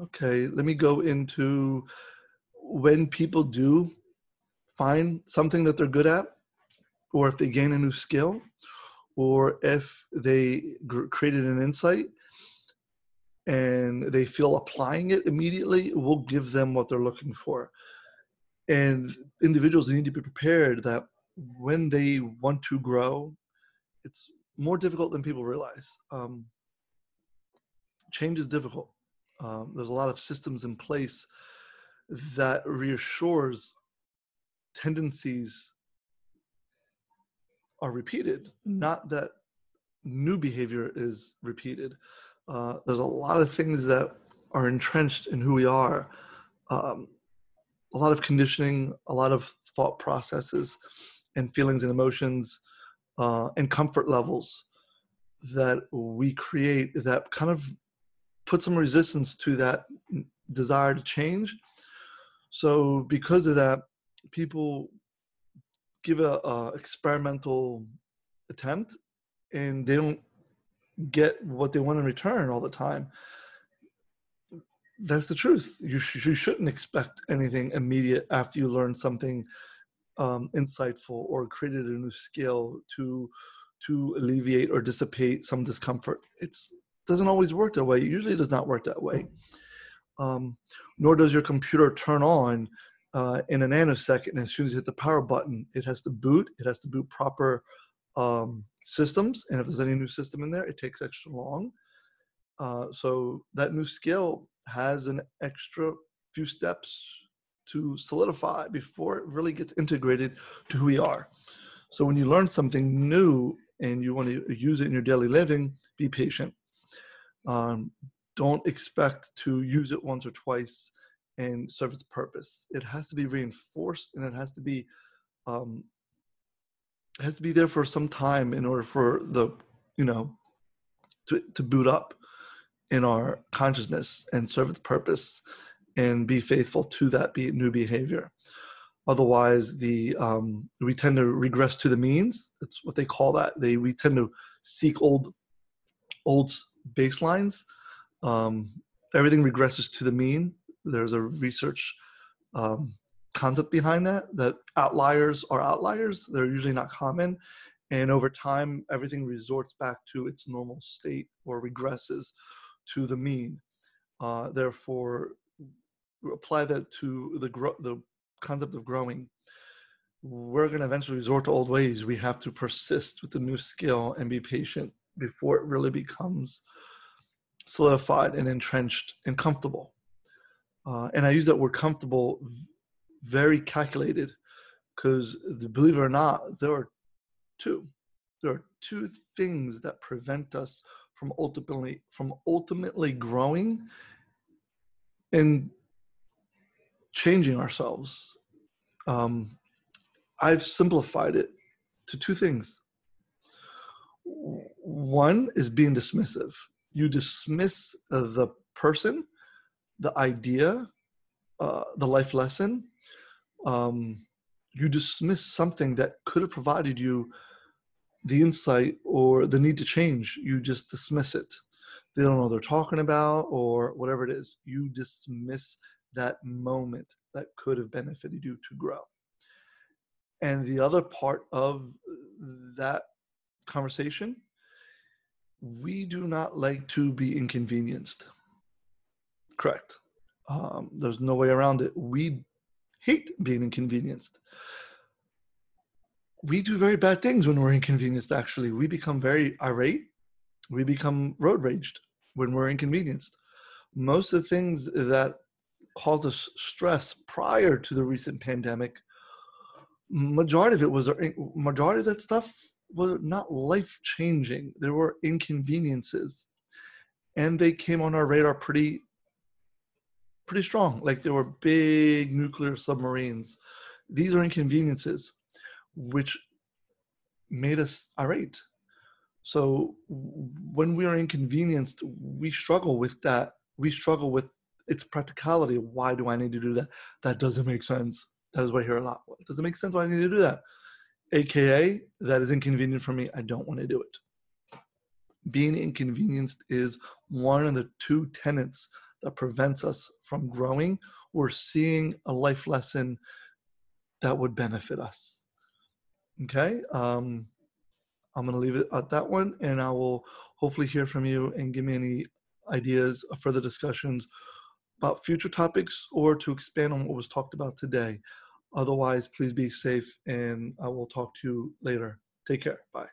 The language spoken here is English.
okay, let me go into when people do find something that they're good at, or if they gain a new skill, or if they gr- created an insight and they feel applying it immediately, we'll give them what they're looking for. And individuals need to be prepared that when they want to grow, it's more difficult than people realize. Um, change is difficult. Um, there's a lot of systems in place that reassures tendencies are repeated, not that new behavior is repeated. Uh, there's a lot of things that are entrenched in who we are. Um, a lot of conditioning, a lot of thought processes, and feelings and emotions, uh, and comfort levels that we create that kind of put some resistance to that desire to change. So, because of that, people give a, a experimental attempt and they don't get what they want in return all the time. That's the truth. You, sh- you shouldn't expect anything immediate after you learn something um, insightful or created a new skill to to alleviate or dissipate some discomfort. It doesn't always work that way. It usually does not work that way. Um, nor does your computer turn on uh, in a nanosecond as soon as you hit the power button. It has to boot. It has to boot proper um, systems, and if there's any new system in there, it takes extra long. Uh, so that new skill has an extra few steps to solidify before it really gets integrated to who we are. So when you learn something new and you want to use it in your daily living, be patient. Um, don't expect to use it once or twice and serve its purpose. It has to be reinforced and it has to be um, has to be there for some time in order for the you know to to boot up in our consciousness and serve its purpose and be faithful to that be, new behavior. Otherwise, the um, we tend to regress to the means. That's what they call that. They we tend to seek old old baselines. Um, everything regresses to the mean. There's a research um, concept behind that that outliers are outliers. They're usually not common, and over time, everything resorts back to its normal state or regresses to the mean. Uh, therefore, apply that to the gro- the concept of growing, we're going to eventually resort to old ways. We have to persist with the new skill and be patient before it really becomes solidified and entrenched and comfortable. Uh, and I use that word comfortable very calculated because believe it or not, there are two. There are two things that prevent us from ultimately from ultimately growing and changing ourselves. Um, I've simplified it to two things. One is being dismissive. You dismiss uh, the person, the idea, uh, the life lesson. Um, you dismiss something that could have provided you the insight or the need to change. You just dismiss it. They don't know what they're talking about or whatever it is. You dismiss that moment that could have benefited you to grow. And the other part of that conversation, we do not like to be inconvenienced. Correct. Um, there's no way around it. We hate being inconvenienced. We do very bad things when we're inconvenienced, actually. We become very irate. We become road raged when we're inconvenienced. Most of the things that caused us stress prior to the recent pandemic, majority of it was majority of that stuff was not life changing. There were inconveniences, and they came on our radar pretty pretty strong. Like there were big nuclear submarines. These are inconveniences, which made us irate. So when we are inconvenienced, we struggle with that. We struggle with it's practicality. Why do I need to do that? That doesn't make sense. That is what I hear a lot. Does it make sense why I need to do that? AKA, that is inconvenient for me. I don't want to do it. Being inconvenienced is one of the two tenets that prevents us from growing or seeing a life lesson that would benefit us. Okay. Um, I'm going to leave it at that one, and I will hopefully hear from you and give me any ideas of further discussions about future topics or to expand on what was talked about today. Otherwise, please be safe, and I will talk to you later. Take care. Bye.